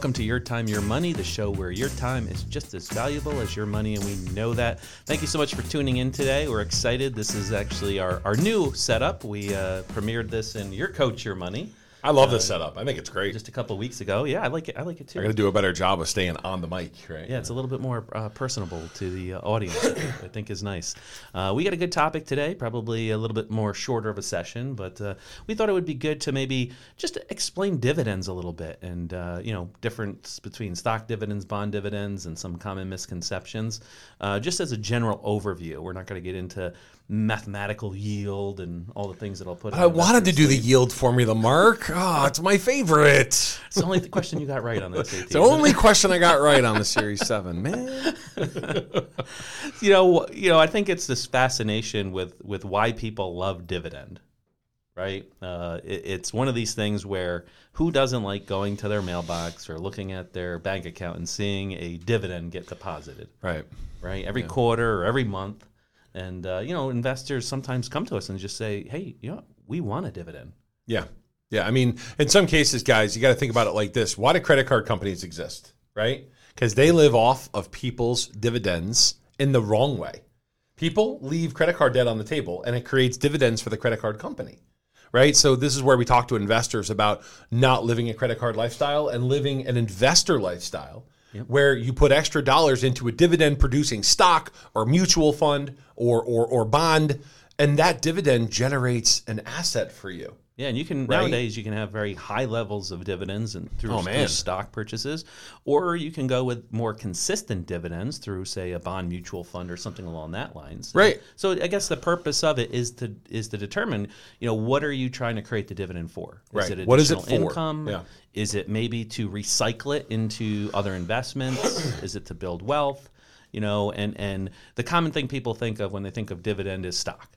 Welcome to Your Time, Your Money, the show where your time is just as valuable as your money, and we know that. Thank you so much for tuning in today. We're excited. This is actually our, our new setup. We uh, premiered this in Your Coach, Your Money I love this setup. I think it's great. just a couple weeks ago. Yeah, I like it. I like it too. I got to do a better job of staying on the mic, right? Yeah, it's a little bit more uh, personable to the uh, audience. I think is nice. Uh, we got a good topic today. Probably a little bit more shorter of a session, but uh, we thought it would be good to maybe just explain dividends a little bit, and uh, you know, difference between stock dividends, bond dividends, and some common misconceptions. Uh, just as a general overview, we're not going to get into mathematical yield and all the things that I'll put. in I wanted to do the yield formula, Mark. Oh, it's my favorite. It's the only question you got right on this. It's the only question I got right on the Series 7, man. you know, you know, I think it's this fascination with with why people love dividend, right? Uh, it, it's one of these things where who doesn't like going to their mailbox or looking at their bank account and seeing a dividend get deposited, Right. right? Every quarter or every month, and uh, you know, investors sometimes come to us and just say, "Hey, you know, we want a dividend." Yeah. Yeah. I mean, in some cases, guys, you got to think about it like this why do credit card companies exist, right? Because they live off of people's dividends in the wrong way. People leave credit card debt on the table and it creates dividends for the credit card company. Right. So, this is where we talk to investors about not living a credit card lifestyle and living an investor lifestyle where you put extra dollars into a dividend producing stock or mutual fund or, or, or bond, and that dividend generates an asset for you. Yeah, and you can nowadays you can have very high levels of dividends and through, Oh, through stock purchases, or you can go with more consistent dividends through, say, a bond mutual fund or something along that lines. Right. So I guess the purpose of it is to is to determine, you know, what are you trying to create the dividend for? Is Right. it What is it for? income? Yeah. Is it maybe to recycle it into other investments? is it to build wealth? You know, and and the common thing people think of when they think of dividend is stock,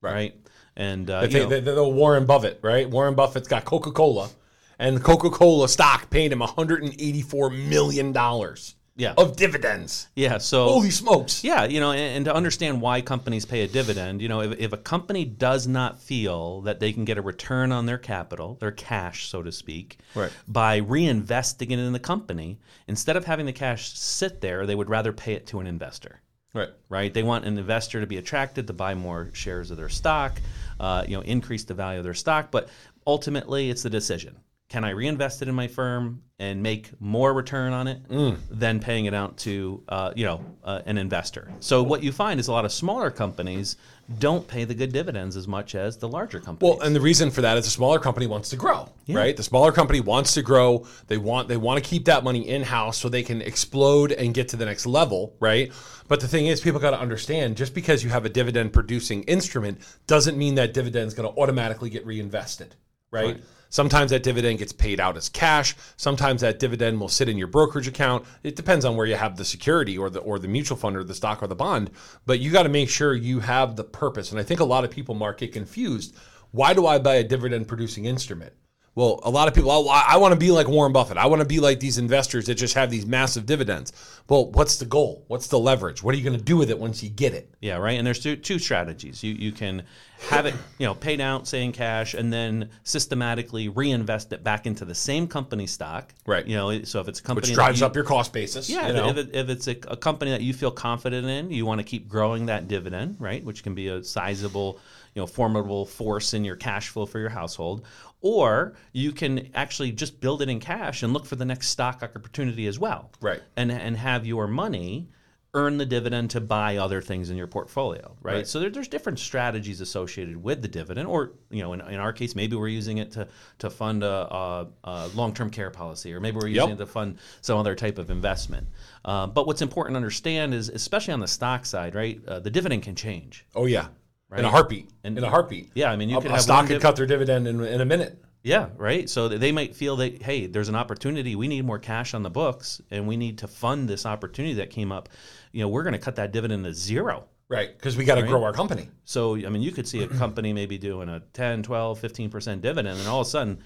right? And uh, you know- the Warren Buffett, right? Warren Buffett's got Coca Cola, and Coca Cola stock paid him 184 million dollars Yeah. of dividends. yeah. So Holy smokes! Yeah, you know, and, and to understand why companies pay a dividend, you know, if, if a company does not feel that they can get a return on their capital, their cash, so to speak, Right. by reinvesting it in the company, instead of having the cash sit there, they would rather pay it to an investor. Right. Right? They want an investor to be attracted to buy more shares of their stock, uh, you know, increase the value of their stock. But ultimately, it's the decision: can I reinvest it in my firm and make more return on it than paying it out to, uh, you know, uh, an investor? So what you find is a lot of smaller companies don't pay the good dividends as much as the larger companies. Well, and the reason for that is the smaller company wants to grow, right? The smaller company wants to grow. They want they want to keep that money in house so they can explode and get to the next level, right? But the thing is, people got to understand: just because you have a dividend producing instrument doesn't mean that dividend is going to automatically get reinvested, right? Sometimes that dividend gets paid out as cash. Sometimes that dividend will sit in your brokerage account. It depends on where you have the security or the or the mutual fund or the stock or the bond. But you got to make sure you have the purpose. And I think a lot of people, Mark, get confused. Why do I buy a dividend producing instrument? Well, a lot of people, oh, I, I want to be like Warren Buffett. I want to be like these investors that just have these massive dividends. Well, what's the goal? What's the leverage? What are you going to do with it once you get it? Yeah, right. And there's two, two strategies. You you can have it, you know, paid out, say in cash, and then systematically reinvest it back into the same company stock. Right. You know, so if it's a company Which drives you- up your cost basis. Yeah, you know? if, it, if it's a, a company that you feel confident in, you want to keep growing that dividend, right? Which can be a sizable, you know, formidable force in your cash flow for your household. Or you can actually just build it in cash and look for the next stock opportunity as well. Right. And and have your money earn the dividend to buy other things in your portfolio, right? Right. So there, there's different strategies associated with the dividend, or you know, in, in our case, maybe we're using it to to fund a, a, a long-term care policy, or maybe we're using Yep. it to fund some other type of investment. Uh, but what's important to understand is, especially on the stock side, right? Uh, the dividend can change. oh, yeah. In a heartbeat. And- in a heartbeat. Yeah, I mean, you a, could a stock could div- cut their dividend in, in a minute. Yeah, right. So they might feel that hey, there's an opportunity. We need more cash on the books, and we need to fund this opportunity that came up. You know, we're going to cut that dividend to zero. Right. Because we got to grow our company. So, I mean, you could see a company maybe doing a 10, 12, 15% dividend, and all of a sudden,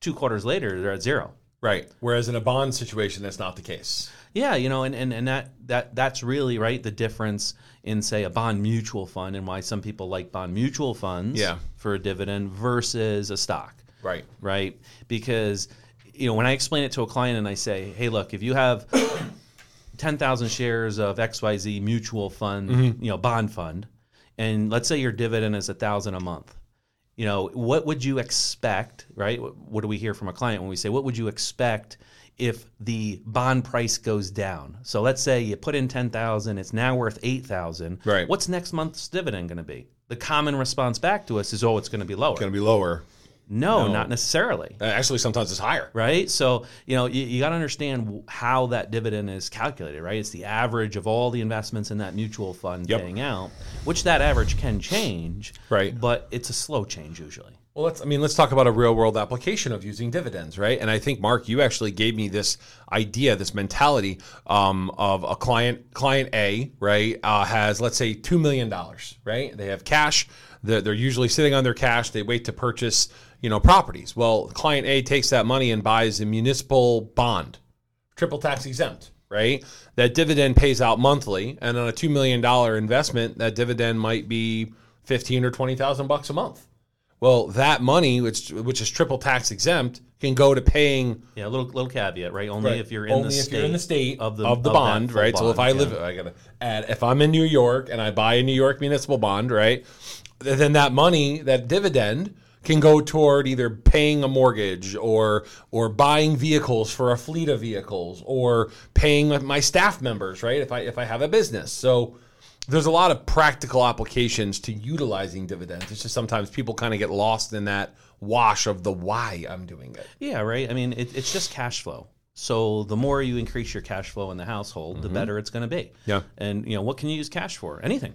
two quarters later, they're at zero. Right. Whereas in a bond situation, that's not the case. Yeah, you know, and, and, and that, that that's really right the difference in say a bond mutual fund and why some people like bond mutual funds Yeah. for a dividend versus a stock. Right. Right? Because you know, when I explain it to a client and I say, "Hey, look, if you have ten thousand shares of XYZ mutual fund, Mm-hmm. you know, bond fund, and let's say your dividend is a thousand a month." You know, what would you expect, right? What do we hear from a client when we say, "What would you expect if the bond price goes down?" So let's say you put in ten thousand, it's now worth eight thousand. Right. What's next month's dividend going to be? The common response back to us is, "Oh, it's going to be lower." It's going to be lower. no, not necessarily Uh, Actually, sometimes it's higher. right? So you know you, you got to understand how that dividend is calculated, right? It's the average of all the investments in that mutual fund Yep. paying out, which that average can change, Right. But it's a slow change usually. Well, let's. I mean, let's talk about a real world application of using dividends, right? And I think Mark, you actually gave me this idea, this mentality um, of a client. Client A, right, uh, has let's say two million dollars, right? They have cash. They're, they're usually sitting on their cash. They wait to purchase, you know, properties. Well, client A takes that money and buys a municipal bond, triple tax exempt, right? That dividend pays out monthly, and on a two million dollar investment, that dividend might be fifteen or twenty thousand bucks a month. Well, that money, which which is triple tax exempt, can go to paying Yeah, a little little caveat, right? Only if you're in only the if state you're in the state of the of the that bond, right? so if bond, I yeah. live, I gotta add. If I'm in New York and I buy a New York municipal bond, right? Then that money, that dividend, can go toward either paying a mortgage or or buying vehicles for a fleet of vehicles or paying my staff members, right? If I if I have a business, so there's a lot of practical applications to utilizing dividends. It's just sometimes people kind of get lost in that wash of the why I'm doing it. Yeah, right. I mean, it, it's just cash flow. So the more you increase your cash flow in the household, the better it's going to be. Mm-hmm. Yeah. And you know, what can you use cash for? Anything.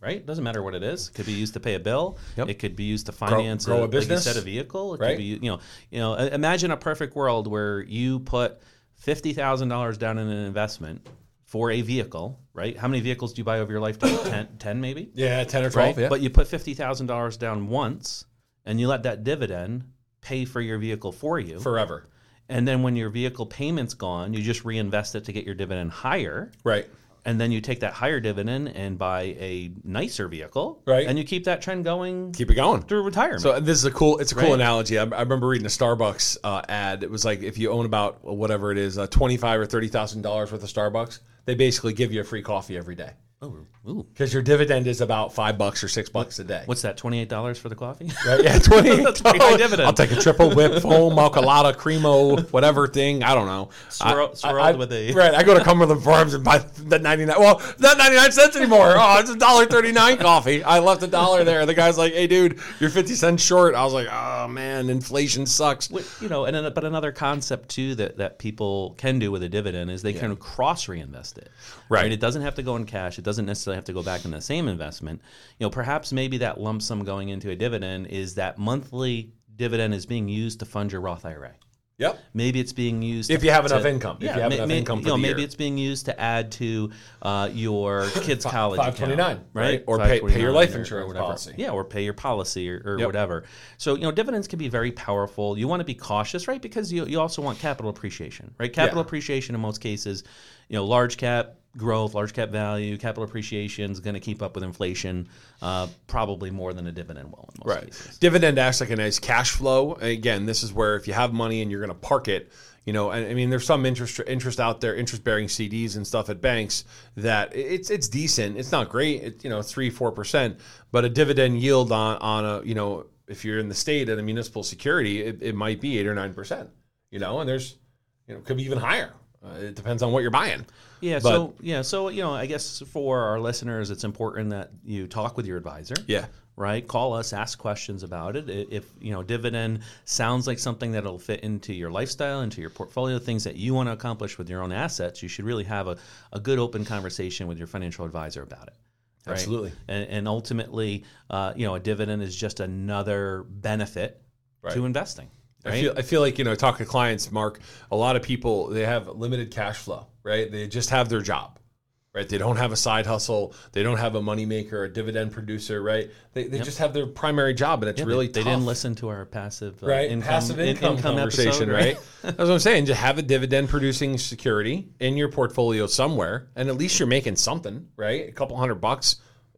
Right? Doesn't matter what it is. It could be used to pay a bill. Yep. It could be used to finance grow a like you business. said, a vehicle. It Right. could be you know, you know, imagine a perfect world where you put fifty thousand dollars down in an investment for a vehicle, right? How many vehicles do you buy over your lifetime? 10, 10 maybe? Yeah, ten or right? twelve. Yeah, But you put fifty thousand dollars down once, and you let that dividend pay for your vehicle for you. forever. and then when your vehicle payment's gone, you just reinvest it to get your dividend higher. Right. And then you take that higher dividend and buy a nicer vehicle, Right. And you keep that trend going Keep it going. through retirement. So this is a cool. It's a cool Right. analogy. I, I remember reading a Starbucks uh, ad. It was like if you own about whatever it is, uh, twenty five or thirty thousand dollars worth of Starbucks, they basically give you a free coffee every day oh, because your dividend is about five bucks or six bucks a day. what's that? Twenty eight dollars for the coffee? Right? Yeah, twenty. High dividend. I'll take a triple whip, foam, macalata, cremo, whatever thing. I don't know. Swirl- I- swirled I- with a- right. I go to Cumberland Farms and buy the ninety nine. Well, not ninety nine cents anymore. Oh, it's a dollar thirty nine coffee. I left a dollar there. The guy's like, "Hey, dude, you're fifty cents short." I was like, "Oh man, inflation sucks." You know, and then, but another concept too that, that people can do with a dividend is they can cross reinvest it. Right. It doesn't have to go in cash. It doesn't necessarily have to go back in the same investment. You know, perhaps maybe that lump sum going into a dividend is that monthly dividend is being used to fund your Roth IRA. Yep. Maybe it's being used If you have enough income. If Yeah, you have enough income for you know, maybe year. it's being used to add to uh, your kids' college 529, right? right? Or pay- pay your life or- or insurance whatever. policy. Yeah, or pay your policy or, or Yep. whatever. So you know, dividends can be very powerful. You want to be cautious, right? Because you you also want capital appreciation, right? Capital Yeah. appreciation in most cases, you know, large cap growth, large cap value, capital appreciation is going to keep up with inflation, uh, probably more than a dividend will in most Right. cases. Dividend acts like a nice cash flow. Again, this is where if you have money and you're going to park it, you know, I mean, there's some interest interest out there, interest bearing CDs and stuff at banks that it's it's decent. It's not great. It, you know, three four percent, but a dividend yield on on a you know if you're in the state at a municipal security, it, it might be eight or nine percent. You know, and there's you know could be even higher. Uh, it depends on what you're buying. Yeah. But- so yeah. So you know, I guess for our listeners, it's important that you talk with your advisor. Yeah. Right. Call us. Ask questions about it. If you know dividend sounds like something that'll fit into your lifestyle, into your portfolio, things that you want to accomplish with your own assets, you should really have a, a good open conversation with your financial advisor about it. right? Absolutely. And, and ultimately, uh, you know, a dividend is just another benefit to investing. I feel, I feel like you know talk to clients, Mark. A lot of people they have limited cash flow, right? They just have their job, right? They don't have a side hustle. They don't have a moneymaker, a dividend producer, right? They, they just have their primary job, and it's Yeah, really they, they didn't listen to our passive uh, right? income, Passive in- income, conversation, episode, right? That's what I'm saying. Just have a dividend producing security in your portfolio somewhere, and at least you're making something, right? A couple hundred bucks.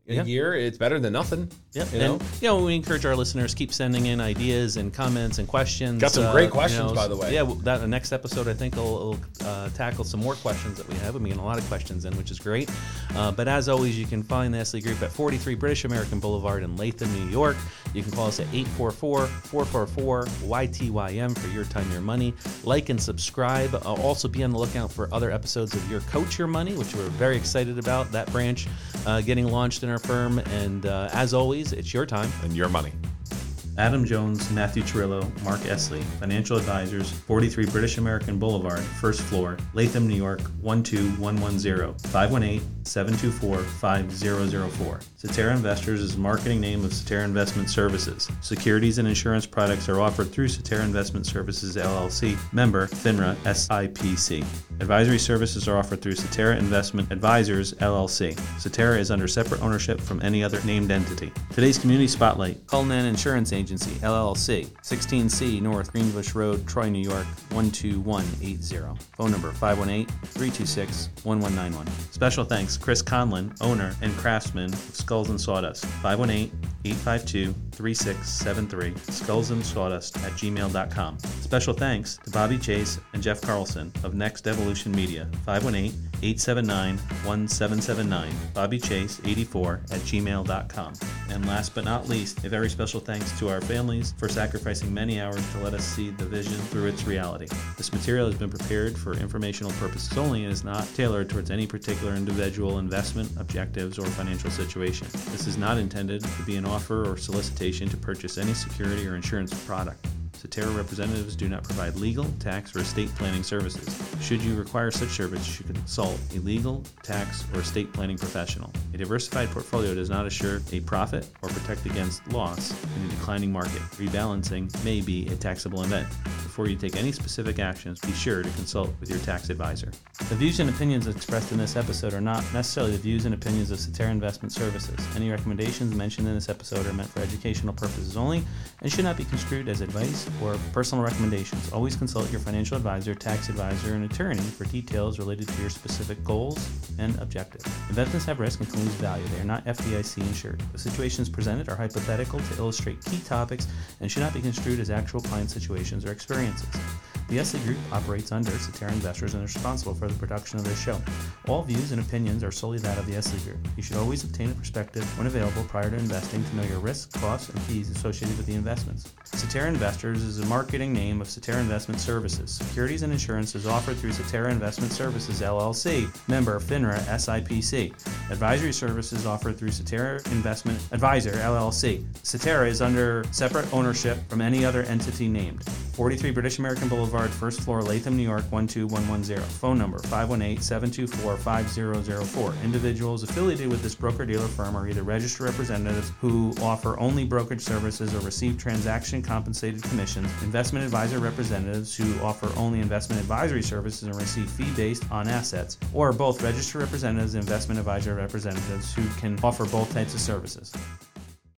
a year, it's better than nothing. Yep. You know? And you know, we encourage our listeners keep sending in ideas and comments and questions. Got some Uh, great you questions, know, by the way. Yeah, that the next episode I think will, will uh, tackle some more questions that we have. I mean, a lot of questions in, which is great. Uh, but as always, you can find the Esslie Group at 43 British American Boulevard in Latham, New York. You can call us at 844-444-YTYM for your time, your money. Like and subscribe. Uh, also, be on the lookout for other episodes of Your Coach Your Money, which we're very excited about. That branch uh, getting launched in our firm. And uh, as always, it's your time. And your money. Adam Jones, Matthew Trillo, Mark Esslie, Financial Advisors, 43 British American Boulevard, first floor, Latham, New York, 12110, 518 724 5004. Cetera Investors is marketing name of Cetera Investment Services. Securities and insurance products are offered through Cetera Investment Services LLC, member FINRA SIPC. Advisory services are offered through Cetera Investment Advisors LLC. Cetera is under separate ownership from any other named entity. Today's community spotlight: Cullinan Insurance Agency LLC, 16C North Greenbush Road, Troy, New York 12180. Phone number 518-326-1191. Special thanks Chris Conlon, owner and craftsman of Skulls and Sawdust. 518 852 3673, skullsandsawdust at gmail.com. Special thanks to Bobby Chase and Jeff Carlson of Next Evolution Media, 518 879 1779, Bobby Chase 84 at gmail.com. And last but not least, a very special thanks to our families for sacrificing many hours to let us see the vision through its reality. This material has been prepared for informational purposes only and is not tailored towards any particular individual investment, objectives, or financial situation. This is not intended to be an offer or solicitation to purchase any security or insurance product. Cetera representatives do not provide legal, tax, or estate planning services. Should you require such service, you should consult a legal, tax, or estate planning professional. A diversified portfolio does not assure a profit or protect against loss in a declining market. Rebalancing may be a taxable event. Before you take any specific actions, be sure to consult with your tax advisor. The views and opinions expressed in this episode are not necessarily the views and opinions of Cetera Investment Services. Any recommendations mentioned in this episode are meant for educational purposes only and should not be construed as advice or personal recommendations. Always consult your financial advisor, tax advisor, and attorney for details related to your specific goals and objectives. Investments have risk and can lose value. They are not FDIC insured. The situations presented are hypothetical to illustrate key topics and should not be construed as actual client situations or experiences. The Esslie Group operates under Cetera Investors and is responsible for the production of this show. All views and opinions are solely that of the Esslie Group. You should always obtain a perspective when available prior to investing to know your risks, costs, and fees associated with the investments. Cetera Investors is a marketing name of Cetera Investment Services. Securities and insurance is offered through Cetera Investment Services LLC, member FINRA SIPC. Advisory services offered through Cetera Investment Advisor LLC. Cetera is under separate ownership from any other entity named. 43 British American Boulevard, first floor, Latham, New York 12110. Phone number 518-724-5004. Individuals affiliated with this broker-dealer firm are either registered representatives who offer only brokerage services or receive transaction compensated commissions, investment advisor representatives who offer only investment advisory services and receive fee based on assets, or both registered representatives and investment advisor representatives who can offer both types of services.